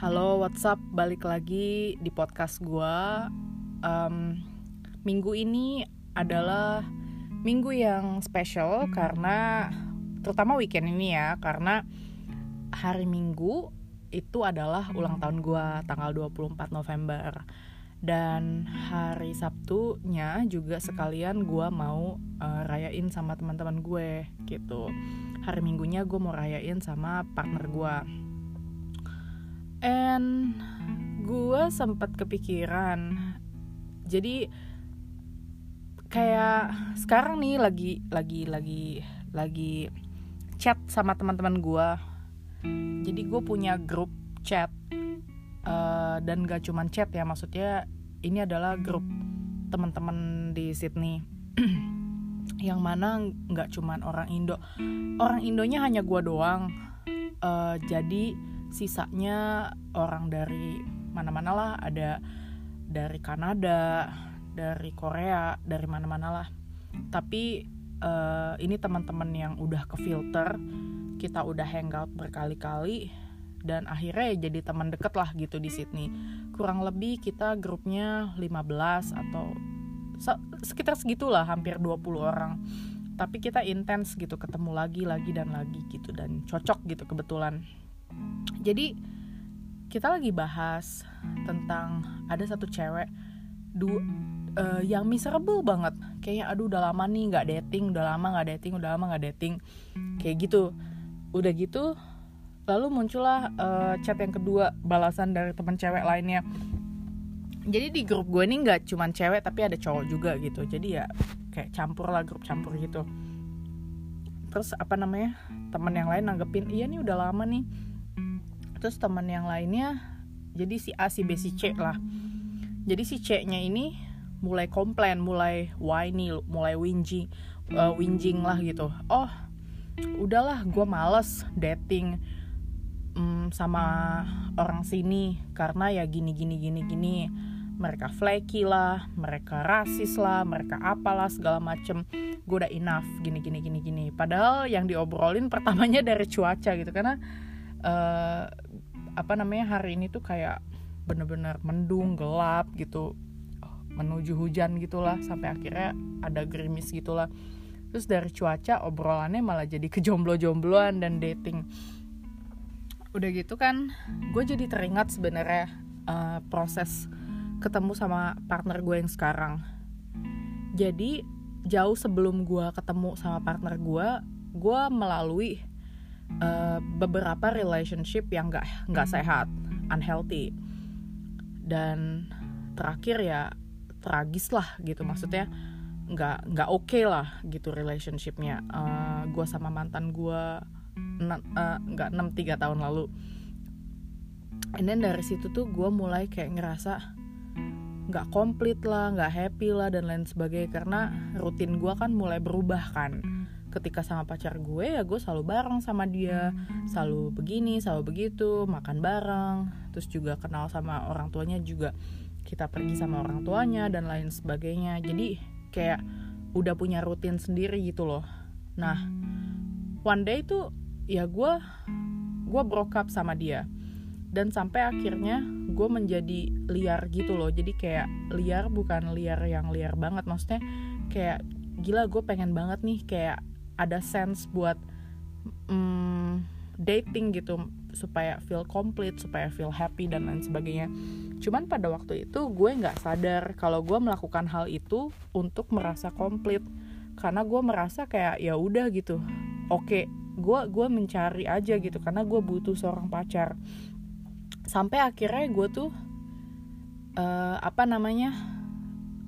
Halo, what's up? Balik lagi di podcast gue. Um, minggu ini adalah minggu yang special karena terutama weekend ini ya, karena hari Minggu itu adalah ulang tahun gue tanggal 24 November dan hari Sabtunya juga sekalian gue mau uh, rayain sama teman-teman gue gitu hari Minggunya gue mau rayain sama partner gue and gue sempat kepikiran. Jadi kayak sekarang nih lagi lagi lagi lagi chat sama teman-teman gue jadi gue punya grup chat uh, dan gak cuman chat ya maksudnya ini adalah grup teman-teman di Sydney. Yang mana nggak cuman orang Indo. Orang Indonya hanya gue doang. Uh, jadi sisanya orang dari mana-mana lah ada dari Kanada dari Korea dari mana-mana lah tapi uh, ini teman-teman yang udah ke filter kita udah hangout berkali-kali dan akhirnya jadi teman deket lah gitu di Sydney. Kurang lebih kita grupnya 15 atau sekitar segitulah hampir 20 orang. Tapi kita intens gitu ketemu lagi lagi dan lagi gitu dan cocok gitu kebetulan jadi kita lagi bahas tentang ada satu cewek du uh, yang miserable banget. Kayak aduh udah lama nih nggak dating udah lama nggak dating udah lama nggak dating. Kayak gitu. Udah gitu lalu muncullah uh, chat yang kedua balasan dari teman cewek lainnya. Jadi di grup gue ini nggak cuman cewek tapi ada cowok juga gitu. Jadi ya kayak campur lah grup campur gitu. Terus apa namanya teman yang lain nanggepin iya nih udah lama nih terus teman yang lainnya jadi si A si B si C lah jadi si C nya ini mulai komplain mulai whiny mulai whinging uh, whinging lah gitu oh udahlah gue males dating um, sama orang sini karena ya gini gini gini gini mereka flaky lah, mereka rasis lah, mereka apalah segala macem. Gue udah enough gini gini gini gini. Padahal yang diobrolin pertamanya dari cuaca gitu karena uh, apa namanya hari ini tuh kayak bener-bener mendung gelap gitu. Menuju hujan gitulah sampai akhirnya ada gerimis gitulah. Terus dari cuaca obrolannya malah jadi kejomblo-jombloan dan dating. Udah gitu kan gue jadi teringat sebenarnya uh, proses ketemu sama partner gue yang sekarang. Jadi jauh sebelum gue ketemu sama partner gue gue melalui uh, beberapa relationship yang gak nggak sehat unhealthy. Dan terakhir ya tragis lah gitu. Maksudnya nggak nggak oke okay lah gitu relationshipnya. Uh, gue sama mantan gue Eh, nggak uh, enam tiga tahun lalu. And then dari situ tuh gue mulai kayak ngerasa nggak komplit lah nggak happy lah dan lain sebagainya. Karena rutin gue kan mulai berubah kan ketika sama pacar gue ya gue selalu bareng sama dia. Selalu begini selalu begitu makan bareng. Terus juga kenal sama orang tuanya juga. Kita pergi sama orang tuanya dan lain sebagainya. Jadi kayak udah punya rutin sendiri gitu loh. Nah one day tuh ya gue gue broke up sama dia. Dan sampai akhirnya gue menjadi liar gitu loh. Jadi kayak liar bukan liar yang liar banget. Maksudnya kayak gila gue pengen banget nih kayak ada sense buat mm, dating gitu supaya feel complete supaya feel happy dan lain sebagainya. Cuman pada waktu itu gue nggak sadar kalau gue melakukan hal itu untuk merasa komplit karena gue merasa kayak ya udah gitu oke gue gue mencari aja gitu karena gue butuh seorang pacar. Sampai akhirnya gue tuh uh, apa namanya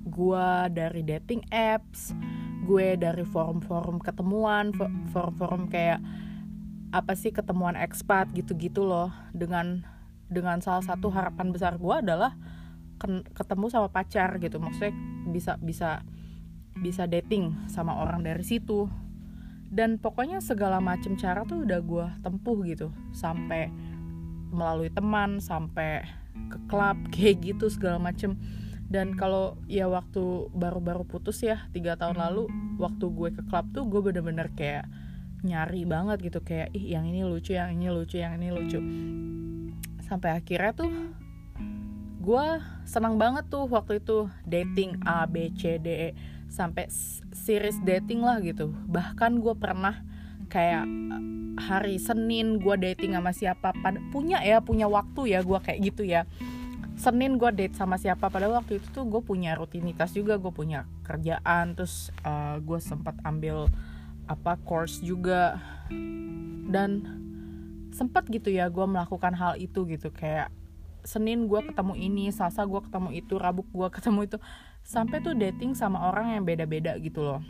gue dari dating apps gue dari forum-forum ketemuan forum-forum kayak apa sih ketemuan ekspat gitu-gitu loh. Dengan dengan salah satu harapan besar gue adalah ketemu sama pacar gitu. Maksudnya bisa bisa bisa dating sama orang dari situ. Dan pokoknya segala macam cara tuh udah gue tempuh gitu. Sampai melalui teman sampai ke klub kayak gitu segala macem dan kalau ya waktu baru-baru putus ya tiga tahun lalu waktu gue ke klub tuh gue bener-bener kayak nyari banget gitu. Kayak ih yang ini lucu yang ini lucu yang ini lucu. Sampai akhirnya tuh gue senang banget tuh waktu itu dating A B C D E. Sampai series dating lah gitu. Bahkan gue pernah kayak hari Senin gue dating sama siapa pada punya ya punya waktu ya gue kayak gitu ya Senin gue date sama siapa pada waktu itu tuh gue punya rutinitas juga gue punya kerjaan terus uh, eh, gue sempat ambil apa course juga. Dan sempat gitu ya gue melakukan hal itu gitu kayak Senin gue ketemu ini, Selasa gue ketemu itu, Rabu gue ketemu itu. Sampai tuh dating sama orang yang beda-beda gitu loh.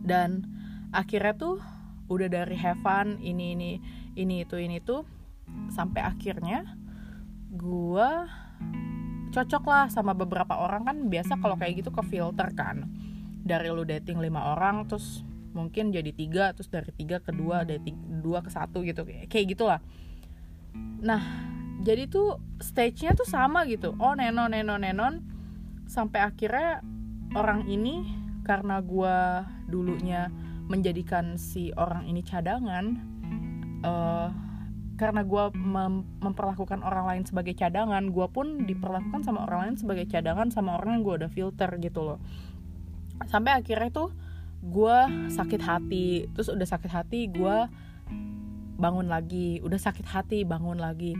Dan akhirnya tuh udah dari have fun ini ini ini itu ini tuh sampai akhirnya gue cocok lah sama beberapa orang kan biasa kalau kayak gitu ke filter kan. Dari lu dating lima orang terus mungkin jadi tiga terus dari tiga ke dua dari tiga, dua ke satu gitu kayak gitulah. Nah jadi tuh stage-nya tuh sama gitu. Oh nenon nenon nenon. Sampai akhirnya orang ini karena gue dulunya menjadikan si orang ini cadangan uh, karena gue mem memperlakukan orang lain sebagai cadangan gue pun diperlakukan sama orang lain sebagai cadangan sama orang yang gue udah filter gitu loh. Sampai akhirnya tuh gue sakit hati terus udah sakit hati gue bangun lagi udah sakit hati bangun lagi.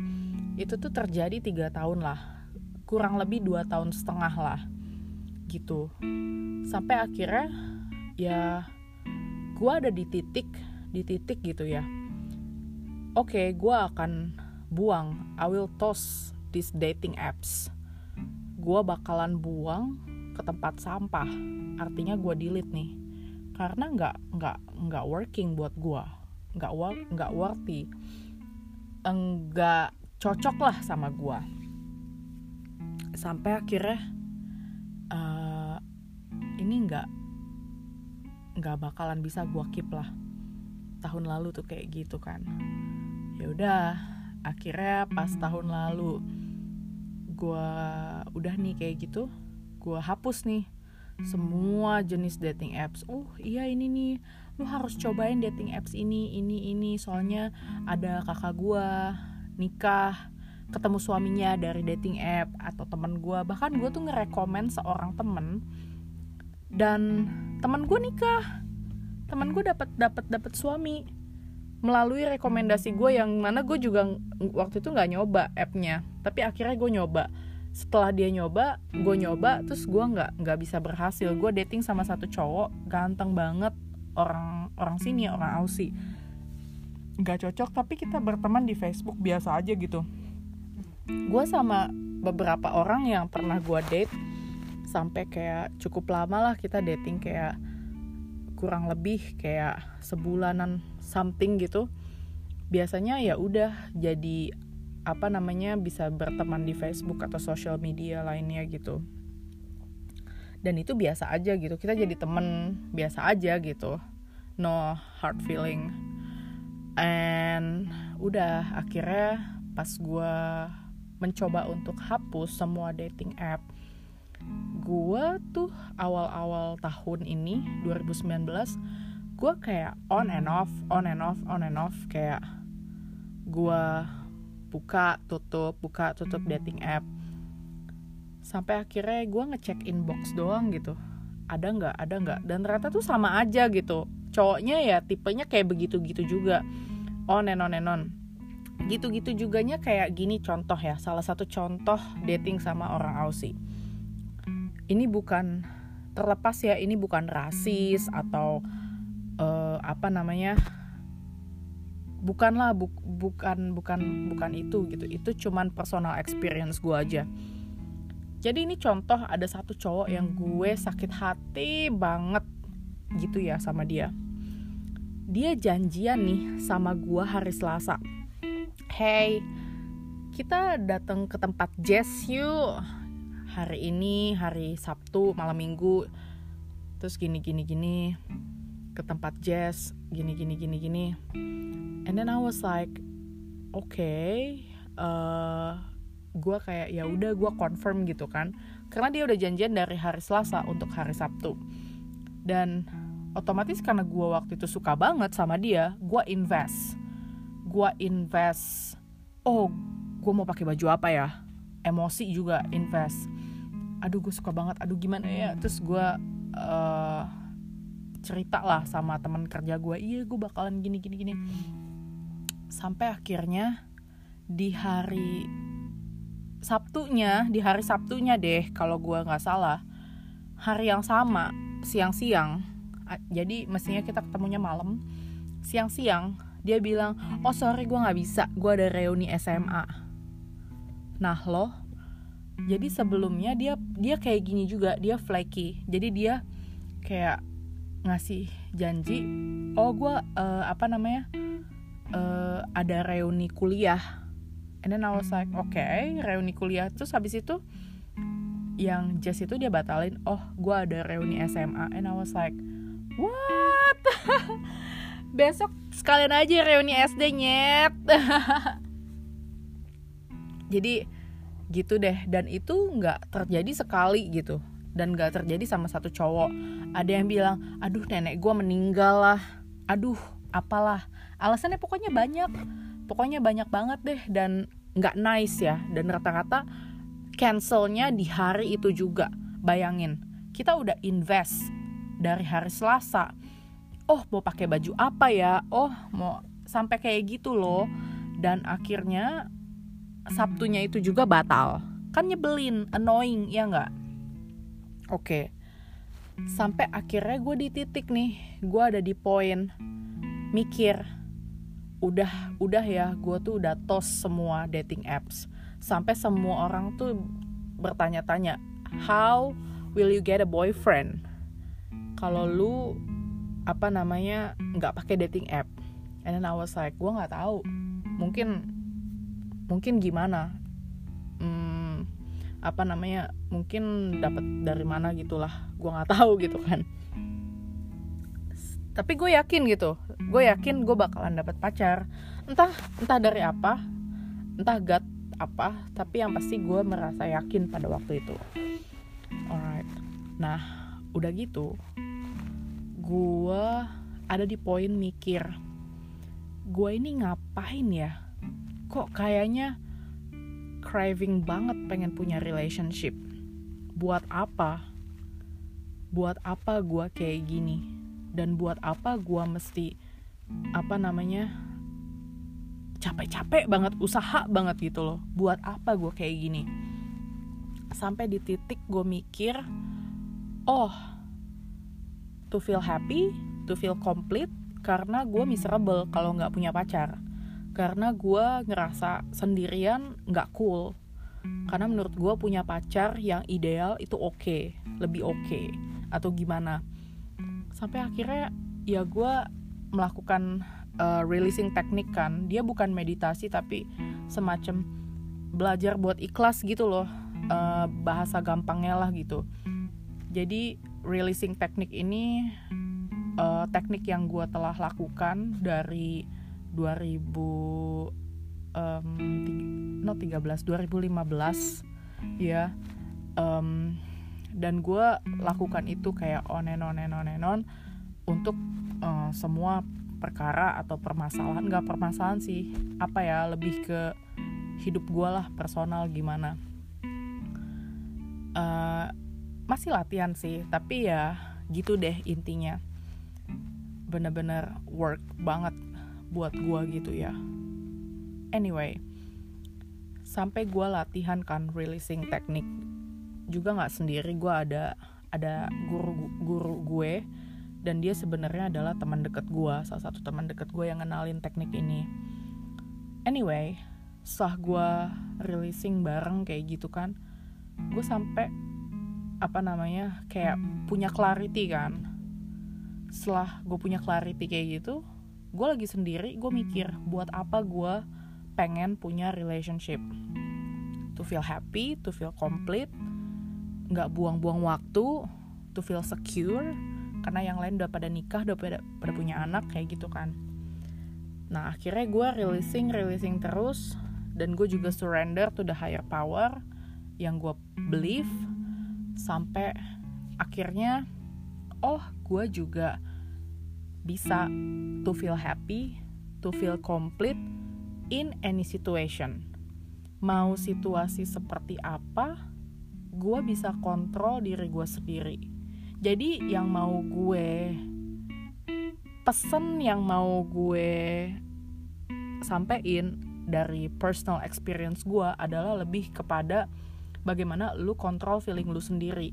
Itu tuh terjadi tiga tahun lah kurang lebih dua tahun setengah lah gitu. Sampai akhirnya ya gue ada di titik di titik gitu ya oke okay, gue akan buang. I will toss these dating apps. Gue bakalan buang ke tempat sampah. Artinya gue delete nih. Karena nggak nggak nggak working buat gue nggak nggak worthy. Enggak cocok lah sama gue sampai akhirnya uh, ini nggak nggak bakalan bisa gue keep lah. Tahun lalu tuh kayak gitu kan ya udah akhirnya pas tahun lalu gue udah nih kayak gitu gue hapus nih semua jenis dating apps. Oh iya ini nih lu harus cobain dating apps ini ini ini. Soalnya ada kakak gue nikah ketemu suaminya dari dating app atau temen gue bahkan gue tuh ngerekomen seorang temen dan temen gue nikah. Temen gue dapat dapat dapat suami melalui rekomendasi gue yang mana gue juga waktu itu nggak nyoba appnya. Tapi akhirnya gue nyoba. Setelah dia nyoba gue nyoba terus gue nggak nggak bisa berhasil. Gue dating sama satu cowok ganteng banget orang orang sini orang Aussie. Nggak cocok tapi kita berteman di Facebook biasa aja gitu. Gue sama beberapa orang yang pernah gue date sampai kayak cukup lama lah kita dating kayak kurang lebih kayak sebulanan something gitu biasanya ya udah jadi apa namanya bisa berteman di Facebook atau sosial media lainnya gitu. Dan itu biasa aja gitu kita jadi temen biasa aja gitu. No hard feeling. And udah akhirnya pas gue mencoba untuk hapus semua dating app gue tuh awal-awal tahun ini 2019 gue kayak on and off on and off on and off kayak gue buka tutup buka tutup dating app. Sampai akhirnya gue ngecek inbox doang gitu. Ada nggak ada nggak? Dan ternyata tuh sama aja gitu. Cowoknya ya tipenya kayak begitu-gitu juga. On and on and on. Gitu-gitu juganya kayak gini contoh ya. Salah satu contoh dating sama orang Aussie. Ini bukan terlepas ya ini bukan rasis atau uh, apa namanya bukanlah bu, bukan bukan bukan itu gitu itu cuman personal experience gue aja jadi ini contoh ada satu cowok yang gue sakit hati banget gitu ya sama dia dia janjian nih sama gua hari Selasa. Hey, kita datang ke tempat jazz yuk. Hari ini hari Sabtu malam Minggu. Terus gini gini gini ke tempat jazz gini gini gini gini. And then I was like, okay, uh, gue kayak ya udah gue confirm gitu kan. Karena dia udah janjian dari hari Selasa untuk hari Sabtu. Dan otomatis karena gue waktu itu suka banget sama dia gue invest. Gue invest oh gue mau pakai baju apa ya? Emosi juga invest. Aduh gue suka banget. Aduh gimana ya? Terus gue uh, cerita lah sama teman kerja gue iya gue bakalan gini gini gini. Sampai akhirnya di hari Sabtunya di hari Sabtunya deh kalau gue nggak salah hari yang sama siang-siang jadi mestinya kita ketemunya malam siang-siang dia bilang oh sorry gue nggak bisa gue ada reuni SMA nah loh jadi sebelumnya dia dia kayak gini juga dia flaky jadi dia kayak ngasih janji oh gue uh, apa namanya uh, ada reuni kuliah. And then I was like oke okay, reuni kuliah. Terus habis itu yang jazz itu dia batalin oh gue ada reuni SMA and I was like what? Besok sekalian aja reuni SD nyet. Jadi gitu deh. Dan itu nggak terjadi sekali gitu dan nggak terjadi sama satu cowok. Ada yang bilang aduh nenek gue meninggal lah. Aduh apalah. Alasannya pokoknya banyak. Pokoknya banyak banget deh dan nggak nice ya. Dan rata-rata cancelnya di hari itu juga. Bayangin kita udah invest dari hari Selasa. Oh mau pakai baju apa ya? Oh mau sampai kayak gitu loh. Dan akhirnya Sabtunya itu juga batal. Kan nyebelin annoying ya nggak oke. Okay. sampai akhirnya gue di titik nih gue ada di poin mikir udah udah ya gue tuh udah tos semua dating apps. Sampai semua orang tuh bertanya-tanya how will you get a boyfriend? Kalau lu apa namanya nggak pakai dating app. And then I was like gue nggak tahu. Mungkin mungkin gimana? Hmm, apa namanya mungkin dapat dari mana gitulah gue nggak tahu gitu kan. Tapi gue yakin gitu gue yakin gue bakalan dapat pacar. Entah entah dari apa entah gat apa tapi yang pasti gue merasa yakin pada waktu itu. Alright. Nah udah gitu gue ada di poin mikir gue ini ngapain ya? Kok kayaknya craving banget pengen punya relationship. Buat apa? Buat apa gue kayak gini? Dan buat apa gue mesti apa namanya capek-capek banget usaha banget gitu loh. Buat apa gue kayak gini? Sampai di titik gue mikir oh to feel happy to feel complete karena gue miserable kalau nggak punya pacar karena gue ngerasa sendirian nggak cool. Karena menurut gue punya pacar yang ideal itu oke okay, lebih oke okay, atau gimana. Sampai akhirnya ya gue melakukan uh, releasing teknik kan. Dia bukan meditasi tapi semacam belajar buat ikhlas gitu loh. Uh, bahasa gampangnya lah gitu. Jadi releasing teknik ini uh, teknik yang gue telah lakukan dari 2000 um, no 13 2015 ya. Um, dan gue lakukan itu kayak on and on and on and on untuk uh, semua perkara atau permasalahan gak permasalahan sih apa ya lebih ke hidup gue lah personal gimana. Uh, masih latihan sih tapi ya gitu deh intinya. Bener-bener work banget buat gue gitu ya. Anyway sampai gue latihan kan releasing teknik. Juga nggak sendiri gue ada ada guru guru gue. Dan dia sebenarnya adalah teman dekat gue salah satu teman dekat gue yang ngenalin teknik ini. Anyway setelah gue releasing bareng kayak gitu kan gue sampai apa namanya kayak punya clarity kan. Setelah gue punya clarity kayak gitu gue lagi sendiri gue mikir buat apa gue pengen punya relationship? To feel happy to feel complete nggak buang-buang waktu to feel secure karena yang lain udah pada nikah udah pada, pada punya anak kayak gitu kan. Nah akhirnya gue releasing releasing terus dan gue juga surrender to the higher power yang gue believe sampai akhirnya oh gue juga bisa to feel happy, to feel complete in any situation. mau situasi seperti apa gue bisa kontrol diri gue sendiri jadi yang mau gue pesen yang mau gue sampein dari personal experience gue adalah lebih kepada bagaimana lu kontrol feeling lu sendiri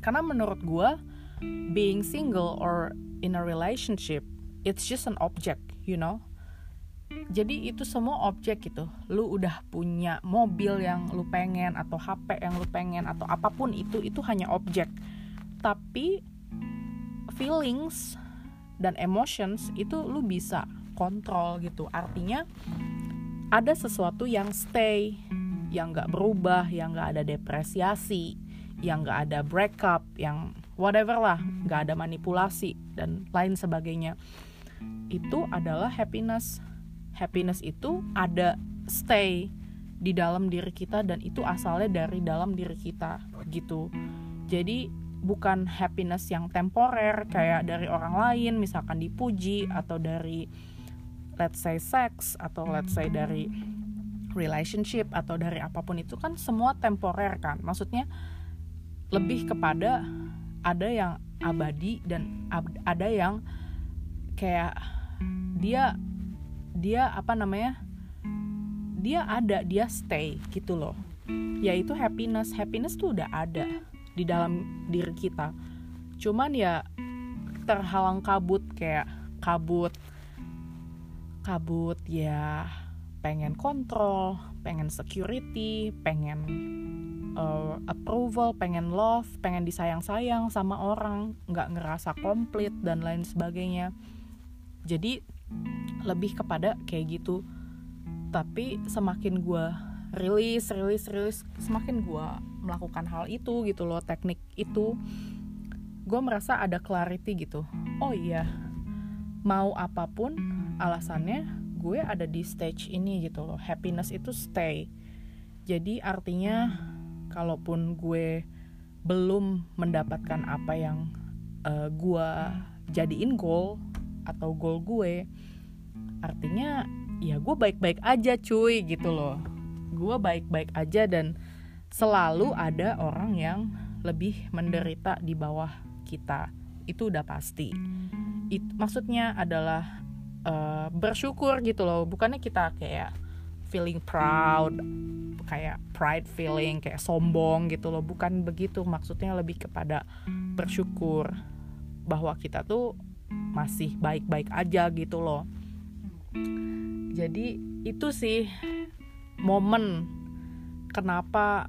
karena menurut gue being single or in a relationship it's just an object you know? Jadi itu semua objek gitu. Lu udah punya mobil yang lu pengen atau HP yang lu pengen atau apa pun itu itu hanya objek. Tapi feelings dan emotions itu lu bisa kontrol gitu. Artinya ada sesuatu yang stay yang gak berubah yang gak ada depresiasi yang gak ada breakup yang whatever lah gak ada manipulasi dan lain sebagainya. Itu adalah happiness. Happiness itu ada stay di dalam diri kita dan itu asalnya dari dalam diri kita gitu. Jadi bukan happiness yang temporer kayak dari orang lain misalkan dipuji atau dari let's say sex atau let's say dari relationship atau dari apa pun itu kan semua temporer kan. Maksudnya lebih kepada ada yang abadi dan ada yang kayak dia dia apa namanya dia ada dia stay gitu loh. Yaitu happiness. Happiness tuh udah ada di dalam diri kita. Cuman ya terhalang kabut kayak kabut kabut ya pengen kontrol pengen security pengen uh, approval pengen love pengen disayang-sayang sama orang nggak ngerasa komplit dan lain sebagainya. Jadi lebih kepada kayak gitu. Tapi semakin gue rilis rilis rilis semakin gue melakukan hal itu gitu loh teknik itu gue merasa ada clarity gitu. Oh iya mau apa pun alasannya gue ada di stage ini gitu loh. Happiness itu stay. Jadi artinya kalaupun gue belum mendapatkan apa yang uh, gue jadiin goal atau goal gue artinya ya gue baik-baik aja cuy gitu loh. Gue baik-baik aja dan selalu ada orang yang lebih menderita di bawah kita. Itu udah pasti. It, maksudnya adalah uh, bersyukur gitu loh. Bukannya kita kayak feeling proud kayak pride feeling kayak sombong gitu loh. Bukan begitu maksudnya lebih kepada bersyukur bahwa kita tuh masih baik-baik aja gitu loh. Jadi itu sih momen kenapa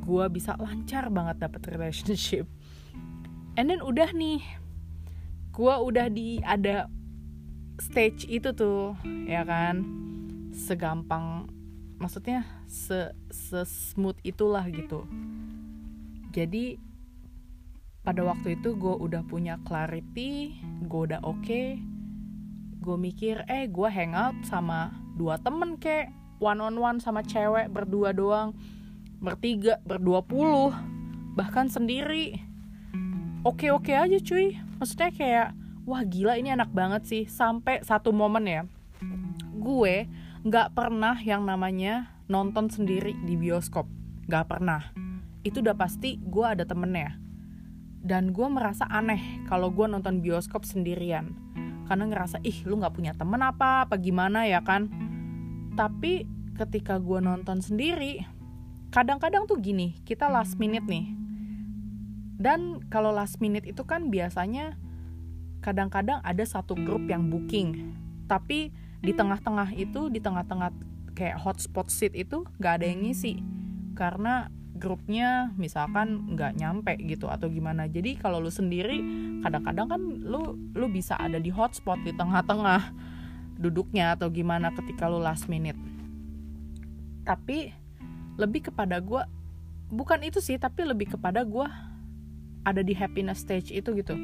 gue bisa lancar banget dapet relationship. And then udah nih gue udah di ada stage itu tuh ya kan segampang maksudnya se, se smooth itulah gitu. Jadi pada waktu itu gue udah punya clarity gue udah oke. Okay, gue mikir eh gue hangout sama dua temen kek one on one sama cewek berdua doang. Bertiga berdua puluh bahkan sendiri. Oke oke aja cuy. Maksudnya kayak wah gila ini enak banget sih. Sampai satu momen ya gue nggak pernah yang namanya nonton sendiri di bioskop. Nggak pernah. Itu udah pasti gue ada temennya. Dan gue merasa aneh kalau gue nonton bioskop sendirian. Karena ngerasa ih lu nggak punya temen apa? Apa gimana ya kan? Tapi ketika gue nonton sendiri kadang-kadang tuh gini kita last minute nih. Dan kalau last minute itu kan biasanya kadang-kadang ada satu grup yang booking. Tapi di tengah-tengah itu di tengah-tengah kayak hotspot seat itu nggak ada yang ngisi. Karena grupnya misalkan nggak nyampe gitu atau gimana. Jadi kalau lu sendiri kadang-kadang kan lu lu bisa ada di hotspot di tengah-tengah duduknya atau gimana ketika lu last minute. Tapi lebih kepada gue bukan itu sih tapi lebih kepada gue ada di happiness stage itu gitu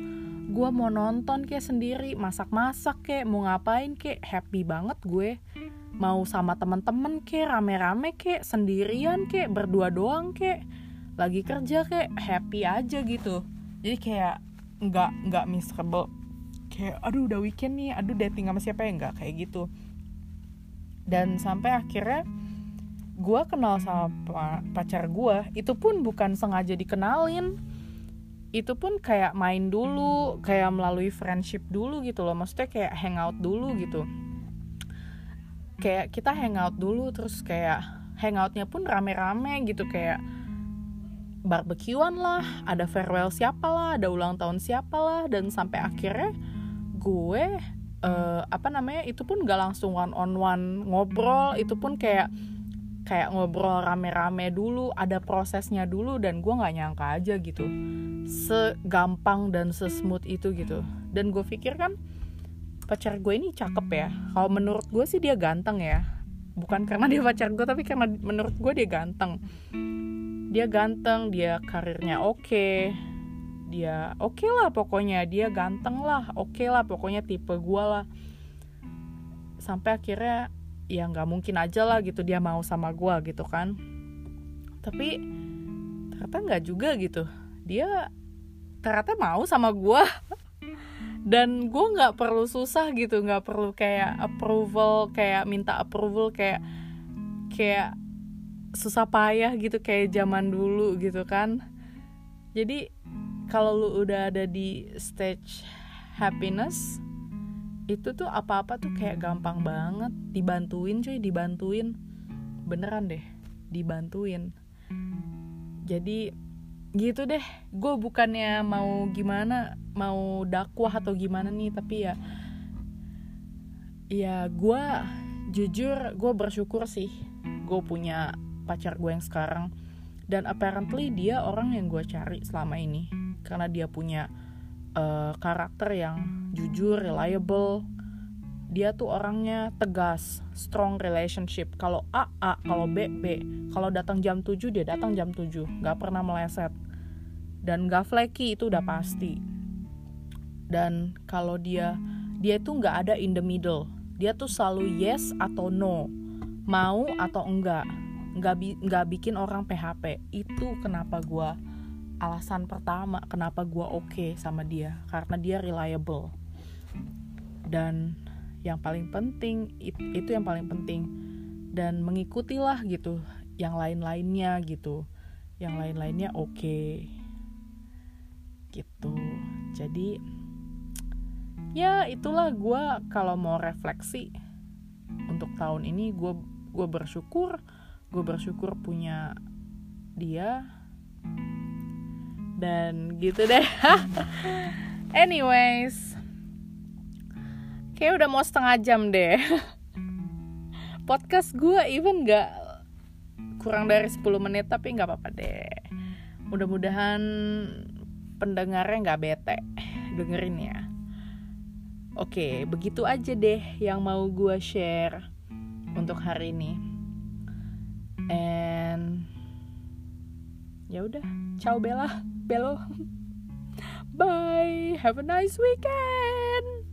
gue mau nonton kayak sendiri masak-masak kayak mau ngapain kayak happy banget gue. Mau sama temen-temen ke rame-rame ke sendirian ke berdua doang ke lagi kerja ke happy aja gitu. Jadi kayak nggak nggak miserable. Kayak aduh udah weekend nih aduh dating sama siapa ya? Nggak kayak gitu. Dan sampai akhirnya gue kenal sama pacar gue itu pun bukan sengaja dikenalin itu pun kayak main dulu kayak melalui friendship dulu gitu loh. Maksudnya kayak hangout dulu gitu. Kayak kita hangout dulu terus kayak hangoutnya pun rame-rame gitu kayak barbekyuan lah ada farewell siapa lah ada ulang tahun siapa lah dan sampai akhirnya gue uh, apa namanya itu pun gak langsung one on one ngobrol. Itu pun kayak kayak ngobrol rame-rame dulu ada prosesnya dulu dan gue nggak nyangka aja gitu. Segampang dan sesmooth itu gitu. Dan gue pikir kan pacar gue ini cakep ya. Kalau menurut gue sih dia ganteng ya. Bukan karena dia pacar gue tapi karena menurut gue dia ganteng. Dia ganteng dia karirnya oke. Okay. dia oke okay lah pokoknya dia ganteng lah. Oke okay lah pokoknya tipe gue lah. Sampai akhirnya ya nggak mungkin aja lah gitu dia mau sama gue gitu kan. Tapi ternyata nggak juga gitu. Dia ternyata mau sama gue dan gue nggak perlu susah gitu nggak perlu kayak approval kayak minta approval kayak kayak susah payah gitu kayak zaman dulu gitu kan. Jadi kalau lu udah ada di stage happiness itu tuh apa-apa tuh kayak gampang banget. Dibantuin cuy dibantuin. Beneran deh dibantuin. Jadi gitu deh. Gue bukannya mau gimana mau dakwah atau gimana nih tapi ya ya gue jujur gue bersyukur sih gue punya pacar gue yang sekarang. Dan apparently dia orang yang gue cari selama ini. Karena dia punya uh, karakter yang jujur, reliable. Dia tuh orangnya tegas, strong relationship. Kalau A, A, kalau B, B. Kalau datang jam 7, dia datang jam 7. Gak pernah meleset. Dan gak flaky, itu udah pasti. Dan kalau dia, dia tuh gak ada in the middle. Dia tuh selalu yes atau no. Mau atau enggak. Gak, bi gak bikin orang PHP. Itu kenapa gue alasan pertama kenapa gue oke okay sama dia karena dia reliable. Dan yang paling penting itu yang paling penting. Dan mengikutilah gitu yang lain-lainnya gitu. Yang lain-lainnya oke. Okay. gitu. Jadi ya itulah gue kalau mau refleksi untuk tahun ini gue gue bersyukur gue bersyukur punya dia dan gitu deh. Anyways. Kayak udah mau setengah jam deh. Podcast gue even gak kurang dari 10 menit tapi nggak apa-apa deh. Mudah-mudahan pendengarnya nggak bete. Dengerin ya. Oke begitu aja deh yang mau gue share untuk hari ini. And ya udah. Ciao Bella belo bye. Have a nice weekend.